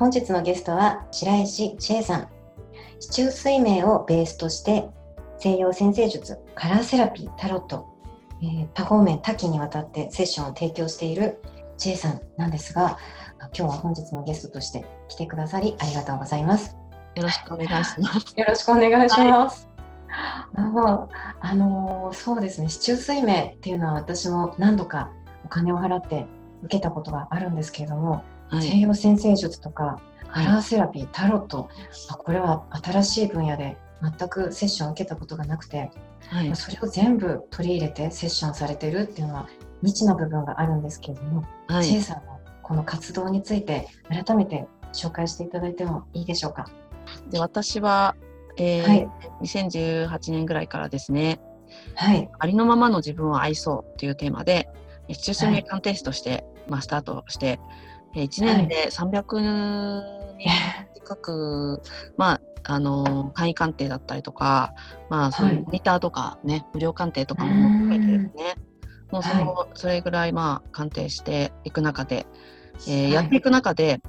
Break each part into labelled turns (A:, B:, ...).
A: 本日のゲストは白石千恵さん。市中水明をベースとして西洋先生術、カラーセラピー、タロット、えー、多方面多岐にわたってセッションを提供している千恵さんなんですが、今日は本日のゲストとして来てくださりありがとうございます。
B: よろしくお願いします。
A: よろしくお願いします。はい、あのそうですね、市中水明っていうのは私も何度かお金を払って受けたことがあるんですけれども、はい、西洋先生術とかカラーセラピー、タロット、これは新しい分野で全くセッションを受けたことがなくて、はい、それを全部取り入れてセッションされてるっていうのは未知な部分があるんですけれども、はい、チェさんのこの活動について改めて紹介していただいてもいいでしょうか？
B: で私は、えーはい、2018年ぐらいからですね、はい、ありのままの自分を愛そうというテーマで中心名鑑定士として、まあ、スタートして、1年で300人近く、まあ、あの簡易鑑定だったりとか、まあ、そのモニターとかね、無料鑑定とかも含めてですね、もうその、それぐらい、まあ、鑑定していく中で、えー、やっていく中で、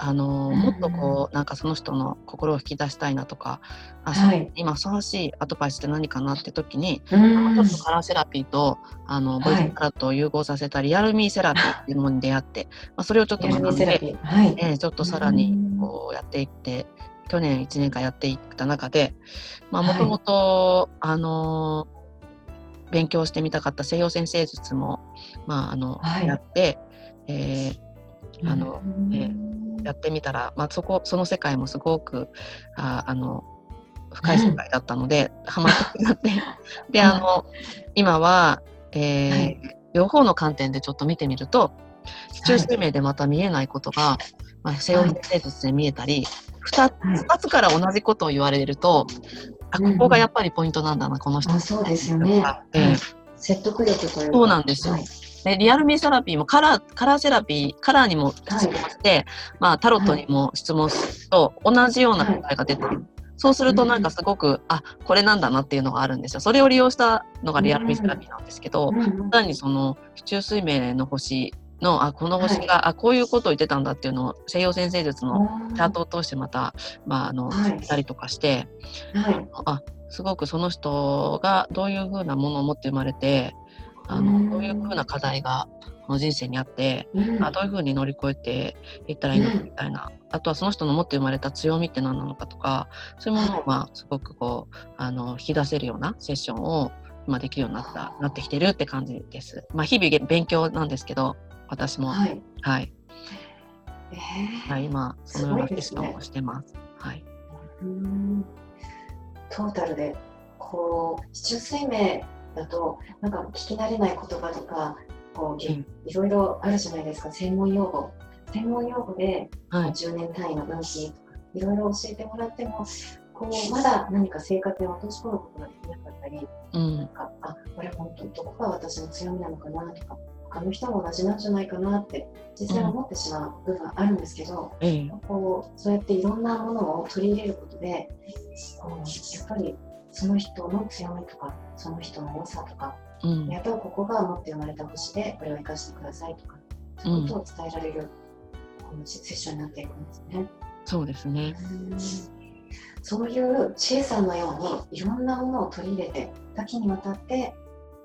B: あのもっとこうなんかその人の心を引き出したいなとかあ、はい、今ふさわしいアドバイスって何かなって時に、ちょっとカラーセラピーとあのボイスカラットを融合させたリアルミーセラピーっていうものに出会って、まあ、それをちょっと学んで、はい。えー、ちょっとさらにこうやっていって去年1年間やっていった中でもともとあの勉強してみたかった西洋先生術も、まああのやって、えー、あの、えーやってみたら、まあ、そこその世界もすごくああの深い世界だったので、ハマってなって。であの今は、えー、はい、両方の観点でちょっと見てみると市中生命でまた見えないことが、まあ、西洋生術で見えたり、2, 2つから同じことを言われるとあここがやっぱりポイントなんだな、この人。
A: そうですよね。えー、説得力という
B: そうなんですよ。はいでリアルミーセラピーもカラーカラーセラピーカラーにも質問して、はい、まあ、タロットにも質問すると、同じような答えが出てる。はい、そうするとなんかすごく、あこれなんだなっていうのがあるんですよ。それを利用したのがリアルミーセラピーなんですけど、単にその市中水明の星のあこの星が、はい、あこういうことを言ってたんだっていうのを西洋先生術のチャートを通してまた、まあ、あの聞い。たりとかして、はい、あすごくその人がどういうふうなものを持って生まれてあのどういうふうな課題がこの人生にあって、うん、あどういうふうに乗り越えていったらいいのかみたいな、うん、あとはその人の持って生まれた強みって何なのかとかそういうものをまあすごくこうあの引き出せるようなセッションを今できるようになったなってきてるって感じです。まあ、日々勉強なんですけど私も、はい、はい、えー、はい、今そのようなセッションをしてます。すね、はい。
A: トータルでこう市中生命だとなんか聞き慣れない言葉とかこう、いろいろあるじゃないですか専門用語。専門用語で、はい、10年単位の運気とかいろいろ教えてもらってもこうまだ何か生活に落とし込むことができなかったり、うん、なんかあこれ本当どこが私の強みなのかなとか他の人も同じなんじゃないかなって実際思ってしまう部分あるんですけど、うん、こうそうやっていろんなものを取り入れることでこうやっぱりその人の強みとかその人の良さとか、うん、やっぱりここが持って生まれた星でこれを生かしてくださいとかそういうことを伝えられる、このセッションになっていくんですね。
B: そうですね。
A: そういう知恵さんのようにいろんなものを取り入れて多岐にわたって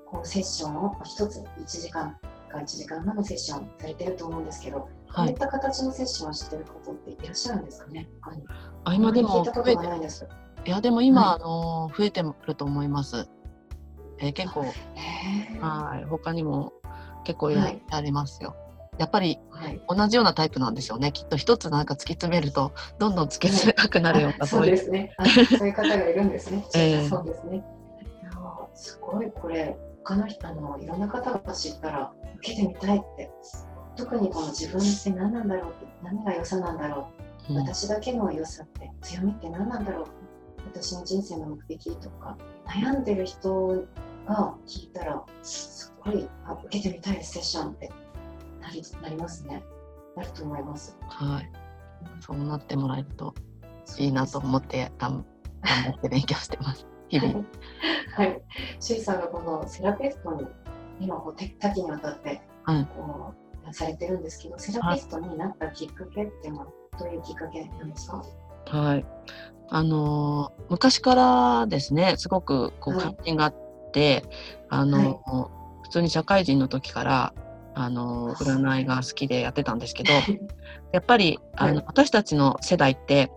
A: こうセッションを一つ1時間か1時間半のセッションされてると思うんですけど、こういった形のセッションをしてる方っていらっしゃるんですかね？
B: あ今でも
A: 聞いたことがないです。
B: いやでも今、はい、あの増えてると思います。えー、結構はい。他にも結構やりますよ。はいやっぱり同じようなタイプなんでしょうね、きっと一つなんか突き詰めるとどんどん突き詰めたくなるような、
A: はい、そうですね。そういう方がいるんですね、えー、そうですね。すごい。これ他の人あのいろんな方が知ったら受けてみたいって。特にこの自分って何なんだろうって何が良さなんだろう、うん、私だけの良さって強みって何なんだろう私の人生の目的とか悩んでる人が聞いたらすごいあ受けてみたいセッションってなりなりますね。なると思います。
B: はい。そうなってもらえるといいなと思って頑張って勉強してます。日々。
A: はい、シュイさんがこのセラピストに今こう多岐にわたってこう、されてるんですけどセラピストになったきっかけっていうのはどういうきっかけなんですか？
B: はいあの昔からですねすごくこう関心があって、はい、あの、はい、普通に社会人の時からあの占いが好きでやってたんですけどやっぱりあの、はい、私たちの世代って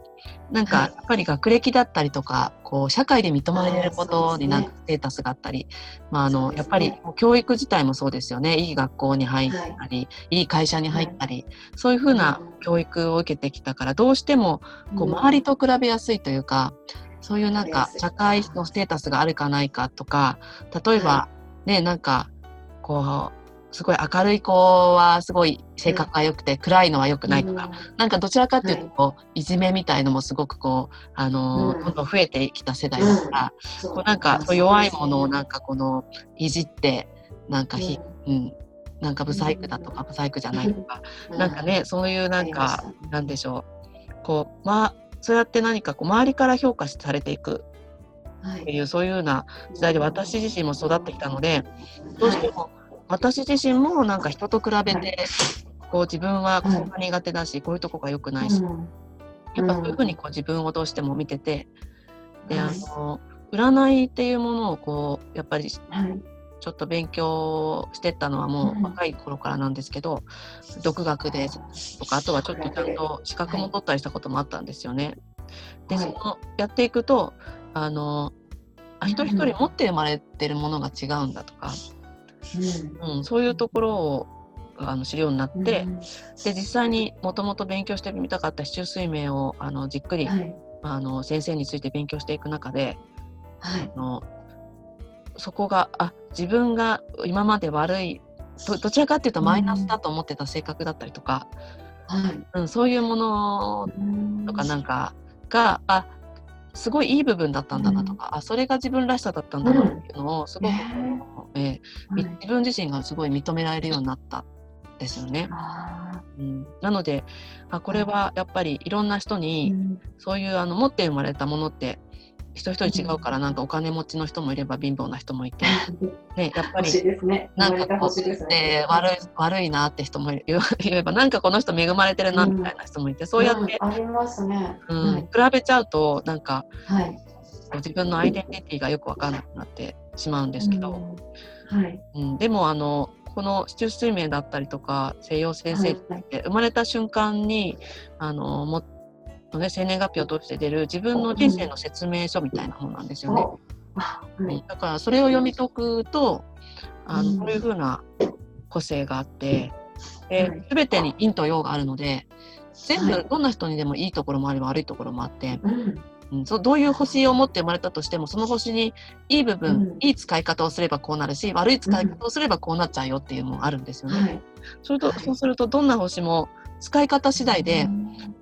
B: なんかやっぱり学歴だったりとか、こう社会で認められることになんかステータスがあったり、まああのやっぱり教育自体もそうですよね。いい学校に入ったり、い、い会社に入ったり、そういうふうな教育を受けてきたからどうしてもこう周りと比べやすいというか、そういうなんか社会のステータスがあるかないかとか例えばねなんかこうすごい明るい子はすごい性格が良くて、うん、暗いのは良くないとか、うん、なんかどちらかっていうとこう、はい、いじめみたいのもすごくこうあの、うん、どんどん増えてきた世代だから、うん、こうなんか弱いものをなんかこのいじってなんかひ、うん。なんかブサイクだとかブサイクじゃないとか、なんかねそういうなんかなんでしょうこうまあそうやって何かこう周りから評価されていくっていう、はい、そういうような時代で私自身も育ってきたのでどうしても私自身もなんか人と比べて、こう自分はここが苦手だし、こういうとこが良くないし、やっぱそういうふうにこう自分をどうしても見てて、であの占いっていうものをこうやっぱりちょっと勉強してったのはもう若い頃からなんですけど、独学でとかあとはちょっとちゃんと資格も取ったりしたこともあったんですよね。でそのやっていくとあのあ一人一人持って生まれてるものが違うんだとか、うん、そういうところをあの知るようになって、で実際にもともと勉強してみたかった市中水明をあのじっくり、はい、あの先生について勉強していく中で、はい、あのそこがあ自分が今まで悪いどどちらかっていうとマイナスだと思ってた性格だったりとか、うん、うん、そういうものとかなんかがあすごいいい部分だったんだなとか、うん、あそれが自分らしさだったんだなっていうのをすごく、うん、えー、自分自身がすごい認められるようになったですよね。うん、なのであこれはやっぱりいろんな人に、そういうあの持って生まれたものって人一人違うからなんかお金持ちの人もいれば貧乏な人もいて、ね、やっぱりなんかこう、ね、悪い悪いなって人もいれ ばなんかこの人恵まれてるなみたいな人もいて、そうやって、
A: ありますね、
B: うん、比べちゃうとなんか、はい、自分のアイデンティティがよく分かんなくなってしまうんですけど、はい。うん、でもあのこの市中水明だったりとか西洋先生って生まれた瞬間に、あのものね生年月日を通して出る自分の人生の説明書みたいな本なんですよね。うん、だからそれを読み解くとあのこういうふうな個性があってで全てに陰と陽があるので全部どんな人にでもいいところもあれば悪いところもあって。うん、そうどういう星を持って生まれたとしてもその星にいい部分、うん、いい使い方をすればこうなるし悪い使い方をすればこうなっちゃうよっていうのもあるんですよね。はい、それとそうするとどんな星も使い方次第で、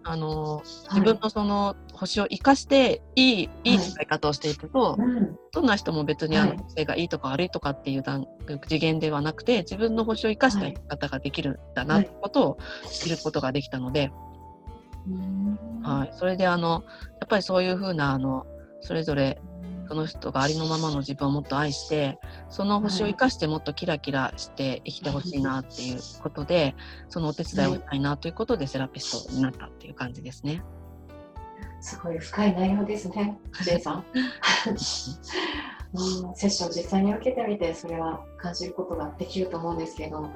B: あの自分のその星を生かしていい,、い、い使い方をしていくと、どんな人も別にあの性がいいとか悪いとかっていう次元ではなくて自分の星を生かした生き方ができるんだなってことを知ることができたので、はい、それであのやっぱりそういうふうなあのそれぞれその人がありのままの自分をもっと愛してその星を生かしてもっとキラキラして生きてほしいなっていうことでそのお手伝いをしたいなということでセラピストになったっていう感じですね。
A: すごい深い内容ですね、J さん。うん、セッション実際に受けてみてそれは感じることができると思うんですけど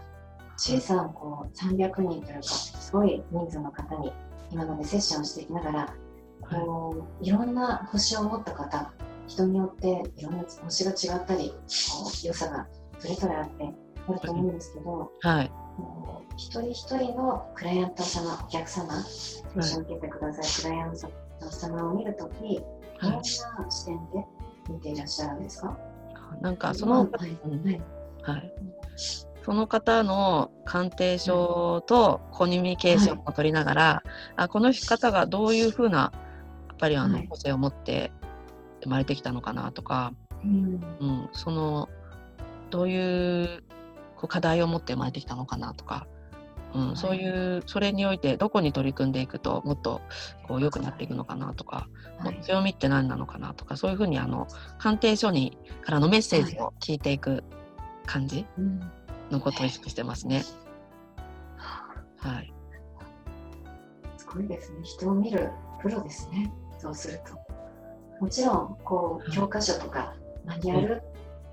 A: 小さなこう300人というかすごい人数の方に今までセッションしていきながらこういろんな星を持った方人によっていろんな星が違ったり良さがそれぞれあってあると思うんですけど、
B: はい、
A: 一人一人のクライアント様お客様セッション受けてください、はい、クライアント様を見るときどんな視点で見ていらっしゃるんですか、
B: なんかその、はい、はい、その方の鑑定書とコミュニケーションを取りながら、はい、あこの方がどういうふうなやっぱりあの個性を持って生まれてきたのかなとか、うん、うん、そのどういうこう課題を持って生まれてきたのかなとか、うん、はい、そういうそれにおいてどこに取り組んでいくともっとこう良くなっていくのかなとか、はい、強みって何なのかなとかそういうふうにあの鑑定書にからのメッセージを聞いていく感じのことを意識してますね。はい、
A: すごいですね。人を見るプロですね。そうすると。もちろんこう教科書とかマニュアル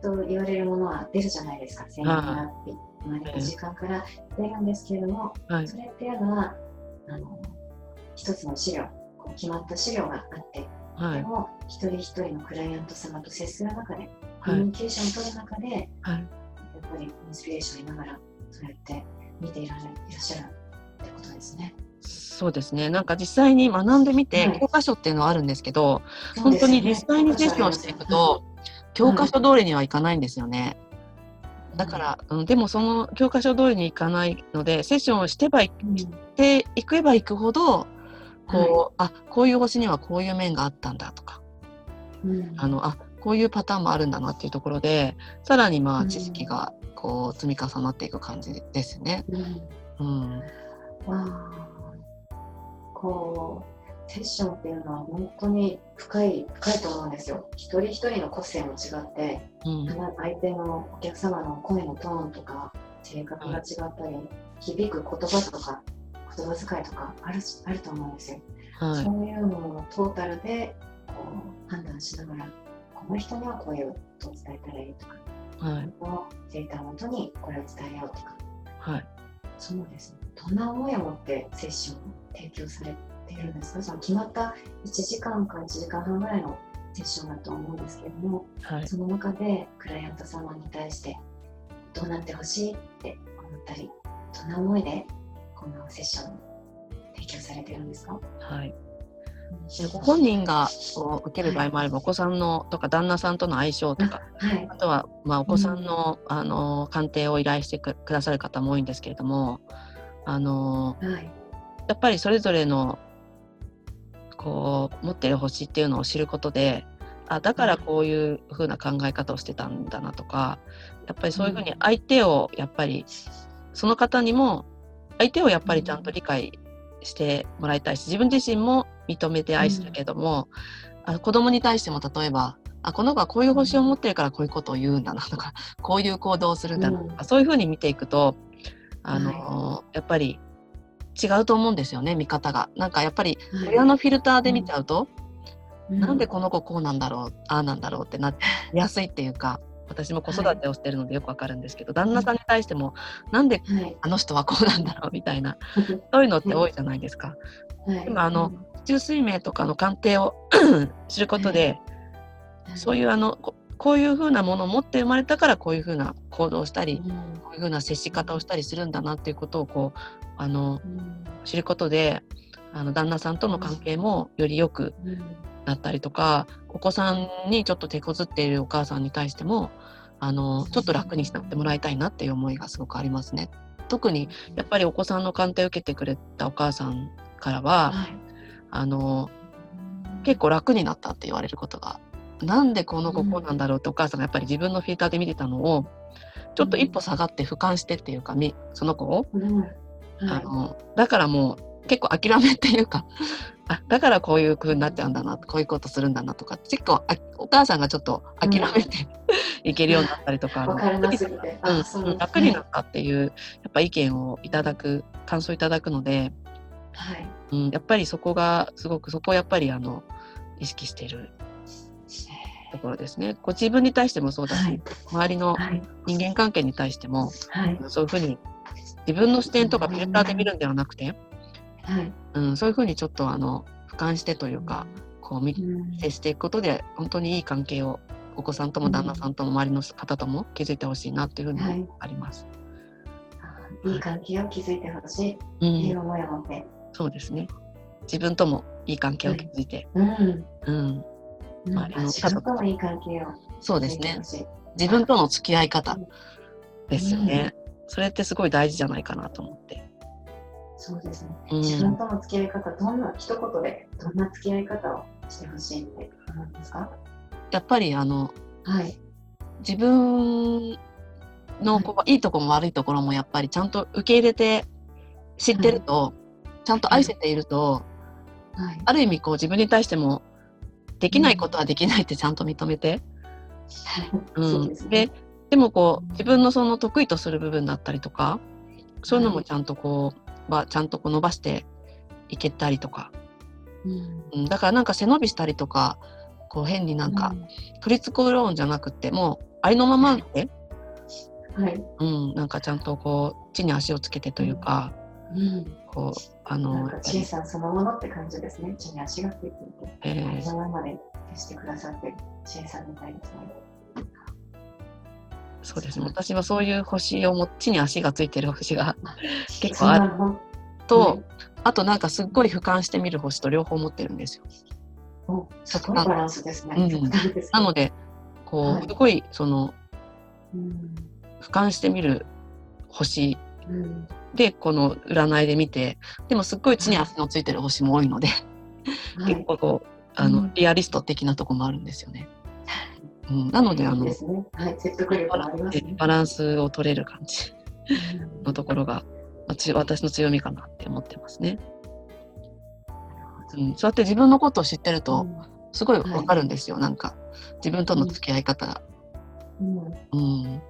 A: と言われるものは出るじゃないですか、専門からって生まれた時間から出るんですけれども、はい、それっていうのはあの一つの資料こう決まった資料があって、はい、でも一人一人のクライアント様と接する中で、コミュニケーションを取る中で、はい、やっぱりインスピレーションを見ながらそうやって見ていらっしゃるってことですね。
B: そうですね。なんか実際に学んでみて、教科書っていうのはあるんですけど、本当に実際にセッションしていくと、教科書通りにはいかないんですよね。だから、うん、でもその教科書通りにいかないのでセッションをしてばい、ていけばいくほどこう、はい、あこういう星にはこういう面があったんだとか、うん、あのあこういうパターンもあるんだなっていうところでさらにまあ知識がこう積み重なっていく感じですね。うん、うん
A: こうセッションっていうのは本当に深い深いと思うんですよ。一人一人の個性も違って、うん、相手のお客様の声のトーンとか性格が違ったり、響く言葉とか言葉遣いとかあるあると思うんですよ。はい、そういうのをトータルでこう判断しながらこの人にはこういうことを伝えたらいいとか、はい、このデータをもとにこれを伝えようとか、はい、そうですねどんな思いを持ってセッションを提供されているんですか？その決まった1時間か1時間半ぐらいのセッションだと思うんですけれども、はい、その中でクライアント様に対してどうなってほしいって思ったりどんな思いでこのセッションを提供されてるんですか？
B: はい。ご本人が受ける場合もあれば、はい、お子さんのとか旦那さんとの相性とか、はい、あとは、まあ、お子さんのうん、あの鑑定を依頼してくださる方も多いんですけれどもあの、はい、やっぱりそれぞれのこう持ってる星っていうのを知ることであだからこういう風な考え方をしてたんだなとかやっぱりそういうふうに相手をやっぱりその方にも相手をやっぱりちゃんと理解してもらいたいし自分自身も認めて愛するけども、うん、あ子供に対しても例えばあこの子はこういう星を持ってるからこういうことを言うんだなとかこういう行動をするんだなとか、うん、そういうふうに見ていくとあの、はい、やっぱり違うと思うんですよね見方が。なんかやっぱり親のフィルターで見ちゃうと、うん、なんでこの子こうなんだろうああなんだろうってなりやすいっていうか。私も子育てをしてるのでよくわかるんですけど、はい、旦那さんに対しても、なんであの人はこうなんだろうみたいな、そういうのって多いじゃないですか。はい、でもあの、中水明とかの鑑定を 知ることで、そういうあのこういうふうなものを持って生まれたからこういうふうな行動をしたり、うん、こういうふうな接し方をしたりするんだなっていうことをこうあの、うん、知ることであの旦那さんとの関係もより良くなったりとか、お子さんにちょっと手こずっているお母さんに対してもあのちょっと楽になってもらいたいなっていう思いがすごくありますね。特にやっぱりお子さんの鑑定を受けてくれたお母さんからは、はい、あの結構楽になったって言われることがなんでこの子こうなんだろうってお母さんがやっぱり自分のフィルターで見てたのをちょっと一歩下がって俯瞰してっていうかその子を、うん。はい、あのだからもう結構諦めっていうかあだからこういう風になっちゃうんだなこういうことするんだなとか結構あお母さんがちょっと諦めて、うん、いけるようになったりとか、
A: うん、
B: 楽になったっていうやっぱ意見をいただく感想いただくので、はい。うん、やっぱりそこがすごくそこをやっぱりあの意識しているところですね。ご自分に対してもそうだし、はい、周りの人間関係に対しても、はい、そういうふうに自分の視点とかフィルターで見るんではなくて、
A: はい。
B: うん、そういうふうにちょっとあの俯瞰してというか、こう見接していくことで本当にいい関係をお子さんとも旦那さんとも周りの方とも築いてほしいなっていうふうにあります。
A: はい、いい関係を築いてほしい。っていう思いを持って、うん、
B: そうですね。自分ともいい関係を築いて、
A: はい、うん、
B: うん、
A: 周りの方ともいい関係を。
B: そうですね。自分との付き合い方ですよね。うん、それってすごい大事じゃないかなと思って。
A: そうですね。自分との付き合い方、どんな一言でどんな付き合い方をしてほしいって思いますか？
B: やっぱりあの、
A: はい、
B: 自分のこう、はい、いいところも悪いところもやっぱりちゃんと受け入れて知ってると、はい、ちゃんと愛せていると、はい、ある意味こう自分に対してもできないことはできないってちゃんと認めて、うん。ででもこう自分のその得意とする部分だったりとかそういうのもちゃんとこう、はちゃんとこう伸ばしていけたりとか、うん、だからなんか背伸びしたりとかこう変になんか取り繕うんじゃなくてもうありのままで、
A: はい、
B: うん、なんかちゃんとこう地に足をつけてというか、
A: うん、
B: こうあの
A: 小さんそのものって感じですね。地に足がついていて、えー、ありのままでしてくださって小さんみたいですね。
B: そうですね。私はそういう星をも地に足がついてる星が 結構ある。と、あとなんかすっごい俯瞰してみる星と両方持ってるんですよ。
A: おすごいバランスですね。うん、
B: なのでこう、はい、すごいその、うん、俯瞰してみる星で、この占いで見てでもすっごい地に足のついてる星も多いので、はい、結構こうあの、リアリスト的なとこもあるんですよね。うん、なのであの、
A: ね。はい、説得力あります、
B: ね、バランスを取れる感じのところが、私の強みかなって思ってますね。うん、そうやって自分のことを知ってると、すごいわかるんですよ、はい、なんか自分との付き合い方。が。
A: うん、うん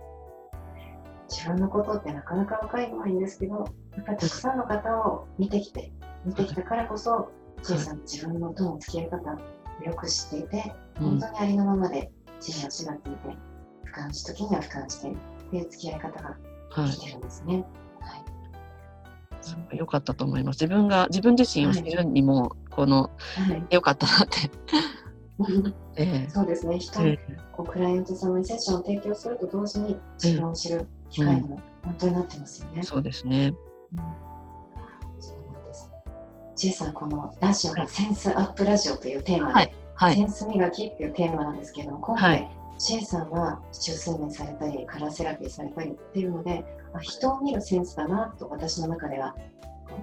A: 自分のことってなかなか若いのはいいんですけど、やっぱりたくさんの方を見てきて、見てきたからこそ、小さな自分のとの付き合い方をよく知っていて、本当にありのままで地に足がついて、俯瞰し時には俯瞰してっていう付き合い方ができてるんですね。はい。
B: 良かったと思います。自分が自分自身を知るにも、この、良、はい、かったなって。
A: えー、そうですね。人、えー、こうクライアント様にセッションを提供すると同時に自分を知る機会も本当になってますよね。うん、
B: そうですね。
A: うん、そうなんです。ジェイさん、このラジオがセンスアップラジオというテーマで、はいはい、センス磨きっていうテーマなんですけども、今回、はい、シェイさんは中数年されたり、カラーセラピーされたりっていうので、あ人を見るセンスだなと私の中では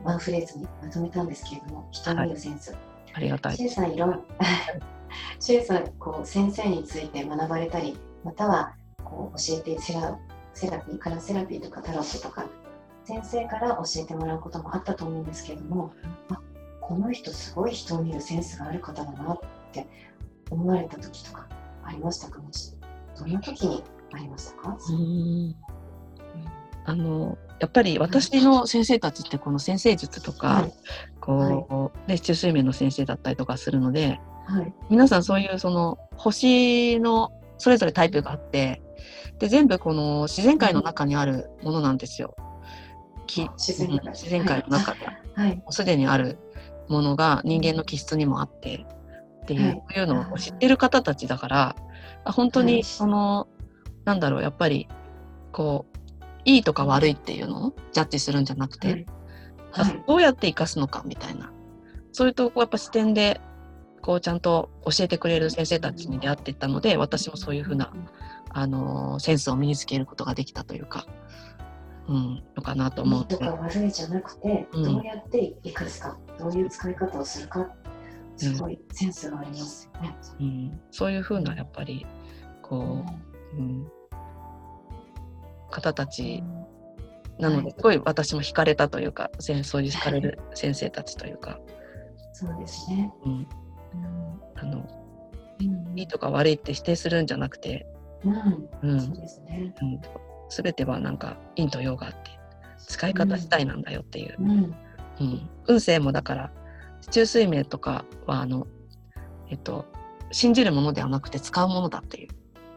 A: ワンフレーズにまとめたんですけれども、人を見るセンス。はい、
B: ありがたい。
A: シェイさんいろ シェイさんこう先生について学ばれたり、またはこう教えてセラセラピー、カラーセラピーとかタロットとか、先生から教えてもらうこともあったと思うんですけれども、あこの人すごい人を見るセンスがある方だなって思われた時とかありましたか？もしどんな時にありましたか？うん。
B: あのやっぱり私の先生たちってこの先生術とか、はい、こう、ね、中水面の先生だったりとかするので、はい、皆さんそういうその星のそれぞれタイプがあってで全部この自然界の中にあるものなんですよ。
A: 自然界。
B: 自然界の中で、はい、すでにあるものが人間の気質にもあってっていう,、こういうのを知ってる方たちだから本当にその、なんだろうやっぱりこういいとか悪いっていうのをジャッジするんじゃなくて、はい、どうやって生かすのかみたいな。そういうとこやっぱ視点でこうちゃんと教えてくれる先生たちに出会っていったので私もそういうふうな、あのセンスを身につけることができたというか、うん、のかなと思う。いい
A: とか悪いじゃなくて、うん、どうやって生かすかどういう使い方をするかすごいセンスがありますよね。
B: うん、そういうふうなやっぱりこう、うん、方たちなのですごい私も惹かれたというか、はい、そういう惹かれる先生たちというか。
A: そうですね。
B: うん。あの、うん、いいとか悪いって否定するんじゃなくて、
A: うん、うん、そうですね。うん、
B: 全てはなんか陰と陽があって使い方次第なんだよっていう。うん、うん、運勢もだから中水明とかはあのえっと信じるものではなくて使うものだっていう。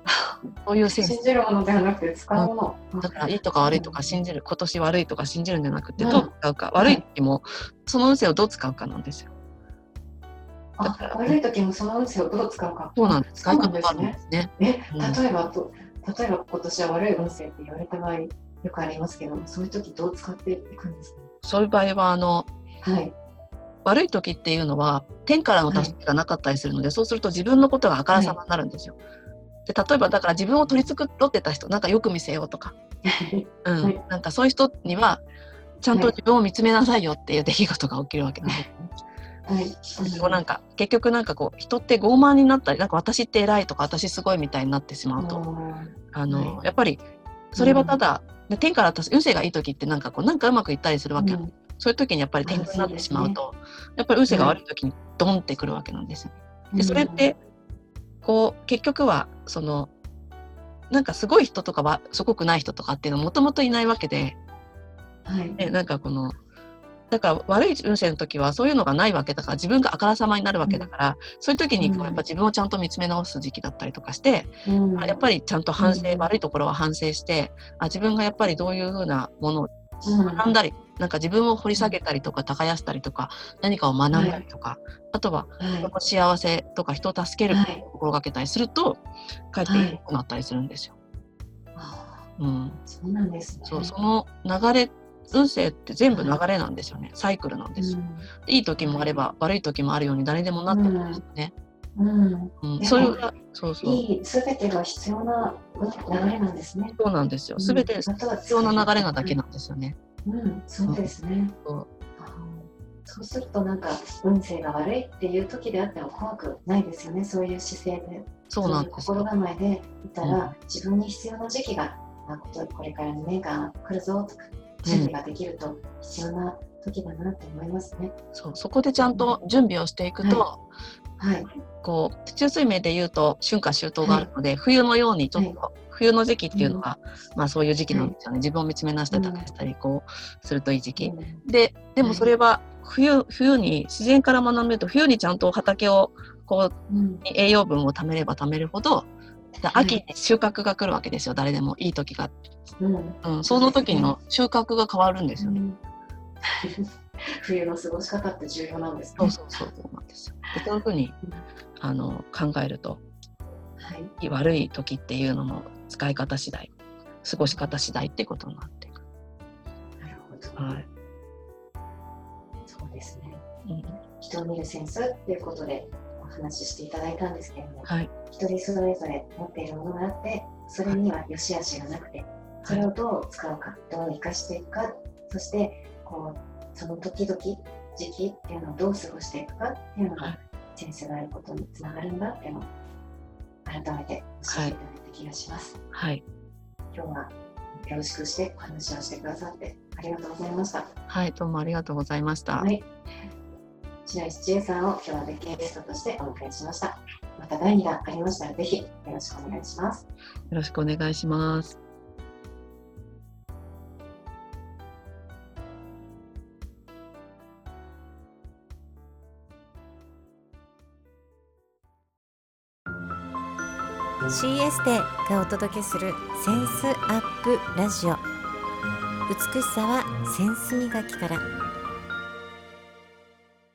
B: そういうセンス。
A: 信じるものではなくて使うもの。
B: うん、だからいいとか悪いとか信じる、今年悪いとか信じるんじゃなくて、どう使うか、悪い時もその運勢をどう使うかなんですよ。
A: だから悪い時もその運勢をどう使うか。
B: そうなんです。使い方があるんですね。
A: え、例えばと、例えば今年は悪い運勢って言われた場合、よくありますけど、そういう時どう使っていくんですか、
B: そういう場合は、あの、はい、悪い時っていうのは天からの助けがなかったりするので、はい、そうすると自分のことがあからさまになるんですよ。はい、で例えばだから自分を取り繕ってた人なんかよく見せようとか、うん、はい、なんかそういう人にはちゃんと自分を見つめなさいよっていう出来事が起きるわけなんです。はい、こうなんか結局なんかこう人って傲慢になったりなんか私って偉いとか私すごいみたいになってしまうと。あの、やっぱりそれはただ、で天から運勢がいい時ってなんかこうなんかうまくいったりするわけ、うん、そういう時にやっぱり天狗になってしまうと、ね、やっぱり運勢が悪い時にドンってくるわけなんですよ。でそれってこう結局はそのなんかすごい人とかはすごくない人とかっていうのはもともといないわけで、はい、でなんかこのだから悪い運勢の時はそういうのがないわけだから自分があからさまになるわけだから、うん、そういう時にこうやっぱ自分をちゃんと見つめ直す時期だったりとかして、うん、やっぱりちゃんと反省、うん、悪いところは反省してあ自分がやっぱりどういうふうなものを学んだり、なんか自分を掘り下げたりとか耕したりとか何かを学んだりとか、はい、あとは人の幸せとか人を助けることを心がけたりすると、かえって良くなったりするんですよ。
A: うん、そうなんですね。
B: そうその流れ運勢って全部流れなんですよね、サイクルなんです。よ、うん、いい時もあれば悪い時もあるように誰でもなってるんですよね。
A: うん。うん、それがそうそう。いい全てが必要な流れなんですね。
B: そうなんですよ。すべて必要な流れなだけなんですよね。
A: うん、そうですね。そうそうするとなんか運勢が悪いっていう時であっても怖くないですよね。そういう姿勢で、
B: そうなんです
A: 心構えでいたら、自分に必要な時期が、あ、これから2年間来るぞとか準備ができると必要な時だなって思いますね。
B: そうそこでちゃんと準備をしていくと、はい、はい、こう中水明でいうと春夏秋冬があるので、はい、冬のようにちょっと、はい、冬の時期っていうのが、うん、まあそういう時期なんですよね、自分を見つめ直してたりしたりこうするといい時期、うん、ででもそれは冬冬に自然から学んでると冬にちゃんと畑をこう、うん、栄養分を貯めれば貯めるほど秋に収穫が来るわけですよ、誰でもいい時が、うんうん、その時の収穫が変わるんですよね。
A: 冬の過ごし方って重要なんです、ね、
B: そうそうそうそうなんですよ。でそういうふうにあの考えると、はい、悪い時っていうのも使い方次第、過ごし方次第ってことになっていく。
A: なるほど。はい。そうですね。うん、人を見るセンスっていうことでお話ししていただいたんですけれども、はい、一人それぞれ持っているものがあってそれには良し悪しがなくてそれをどう使うかどう生かしていくかそしてこうその時々時期っていうのをどう過ごしていくかっていうのがセンスがあることにつながるんだっていうのを改めて教えていただいた気がします。
B: はい、
A: 今日はよろしくしてお話をしてくださってありがとうございました。
B: はい、どうもありがとうございました。はい
A: 白石千恵さんを今日は別件ゲストとしてお迎えしました。また第2弾ありましたらぜひよろしくお願いします。よ
B: ろしくお願いします。
C: CS でがお届けするセンスアップラジオ美しさはセンス磨きから